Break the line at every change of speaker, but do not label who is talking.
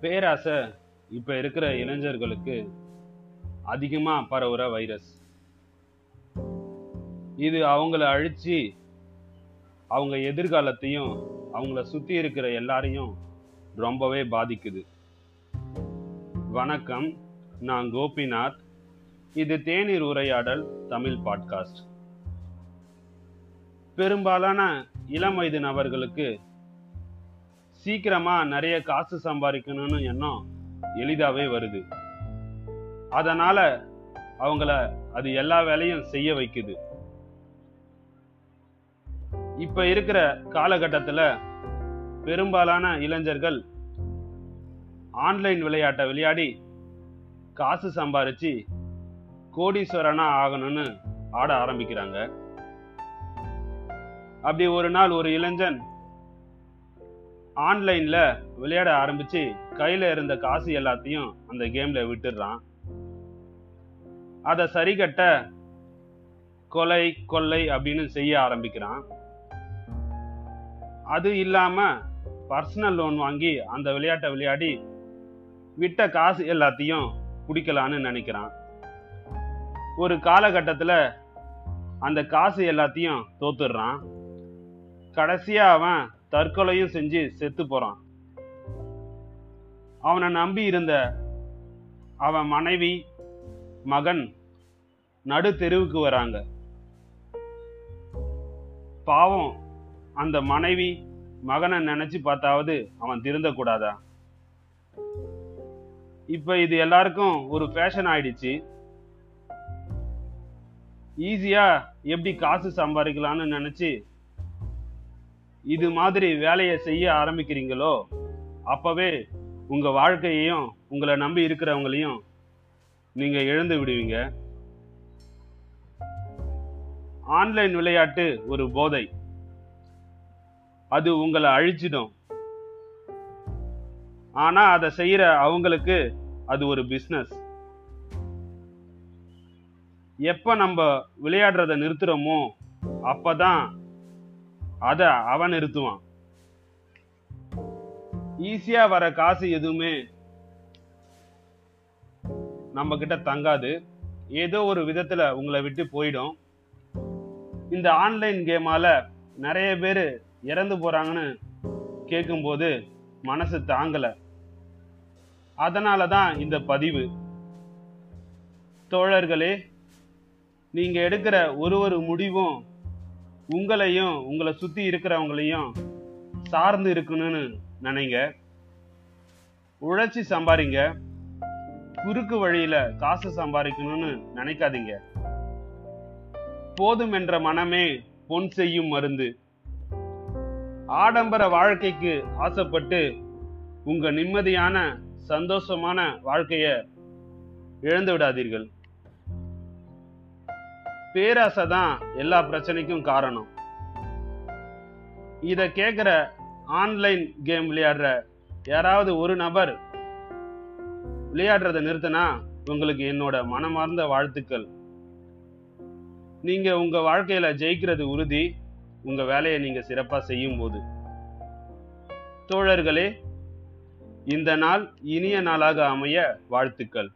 பேராசை இப்போ இருக்கிற இளைஞர்களுக்கு அதிகமாக பரவுற வைரஸ். இது அவங்கள அழிச்சு அவங்க எதிர்காலத்தையும் அவங்கள சுற்றி இருக்கிற எல்லாரையும் ரொம்பவே பாதிக்குது. வணக்கம் நான் கோபிநாத். இது தேநீர் உரையாடல் தமிழ் பாட்காஸ்ட். பெரும்பாலான இளம் வயது நபர்களுக்கு சீக்கிரமா நிறைய காசு சம்பாதிக்கணும்னு எண்ணம் எளிதாவே வருது. அதனால அவங்கள அது எல்லா வேலையும் செய்ய வைக்குது. இப்ப இருக்கிற காலகட்டத்தில் பெரும்பாலான இளைஞர்கள் ஆன்லைன் விளையாட்டை விளையாடி காசு சம்பாரிச்சு கோடீஸ்வரனா ஆகணும்னு ஆட ஆரம்பிக்கிறாங்க. அப்படி ஒரு நாள் ஒரு இளைஞன் ஆன்லைனில் விளையாட ஆரம்பித்து கையில் இருந்த காசு எல்லாத்தையும் அந்த கேமில் விட்டுடுறான். அதை சரி கட்ட கொலை கொள்ளை அப்படின்னு செய்ய ஆரம்பிக்கிறான். அது இல்லாமல் பர்சனல் லோன் வாங்கி அந்த விளையாட்டை விளையாடி விட்ட காசு எல்லாத்தையும் குடிக்கலான்னு நினைக்கிறான். ஒரு காலகட்டத்தில் அந்த காசு எல்லாத்தையும் தோத்துடுறான். கடைசியாக அவன் தற்கொலையும் செஞ்சு செத்து போறான். அவனை நம்பி இருந்த அவன் மனைவி மகன் நடு தெருவுக்கு வராங்க. பாவம் அந்த மனைவி மகனை நினைச்சு பார்த்தாவது அவன் திருந்த கூடாதா இப்ப இது எல்லாருக்கும் ஒரு ஃபேஷன் ஆயிடுச்சு. ஈஸியா எப்படி காசு சம்பாதிக்கலாம்னு நினைச்சு இது மாதிரி வேலையை செய்ய ஆரம்பிக்கிறீங்களோ அப்பவே உங்க வாழ்க்கையையும் உங்களை நம்பி இருக்கிறவங்களையும் நீங்க இழந்து விடுவீங்க. ஆன்லைன் விளையாட்டு ஒரு போதை. அது உங்களை அழிச்சிடும். ஆனா அதை செய்யற அவங்களுக்கு அது ஒரு பிஸ்னஸ் எப்ப நம்ம விளையாடுறத நிறுத்துறோமோ அப்பதான் அத அவன் நிறுத்துவான். ஈஸியா வர காசு எதுவுமே நம்ம கிட்ட தங்காது. ஏதோ ஒரு விதத்துல உங்களை விட்டு போயிடும். இந்த ஆன்லைன் கேமால நிறைய பேர் இறந்து போறாங்கன்னு கேட்கும்போது மனசு தாங்கல. அதனால தான் இந்த பதிவு. தோழர்களே நீங்க எடுக்கிற ஒரு ஒரு முடிவும் உங்களையும் உங்களை சுத்தி இருக்கிறவங்களையும் சார்ந்து இருக்கணும்னு நினைங்க. உழைச்சி சம்பாதிங்க குறுக்கு வழியில காசு சம்பாதிக்கணும்னு நினைக்காதீங்க. போதும் என்ற மனமே பொன் செய்யும் மருந்து. ஆடம்பர வாழ்க்கைக்கு ஆசைப்பட்டு உங்க நிம்மதியான சந்தோஷமான வாழ்க்கைய இழந்து விடாதீர்கள். பேராசை தான் எல்லா பிரச்சனைக்கும் காரணம். இதை கேட்குற ஆன்லைன் கேம் விளையாடுற யாராவது ஒரு நபர் விளையாடுறத நிறுத்தினா உங்களுக்கு என்னோட மனமார்ந்த வாழ்த்துக்கள். நீங்க உங்க வாழ்க்கையில ஜெயிக்கிறது உறுதி உங்க வேலையை நீங்க சிறப்பா செய்யும் போது தோழர்களே இந்த நாள் இனிய நாளாக அமைய வாழ்த்துக்கள்.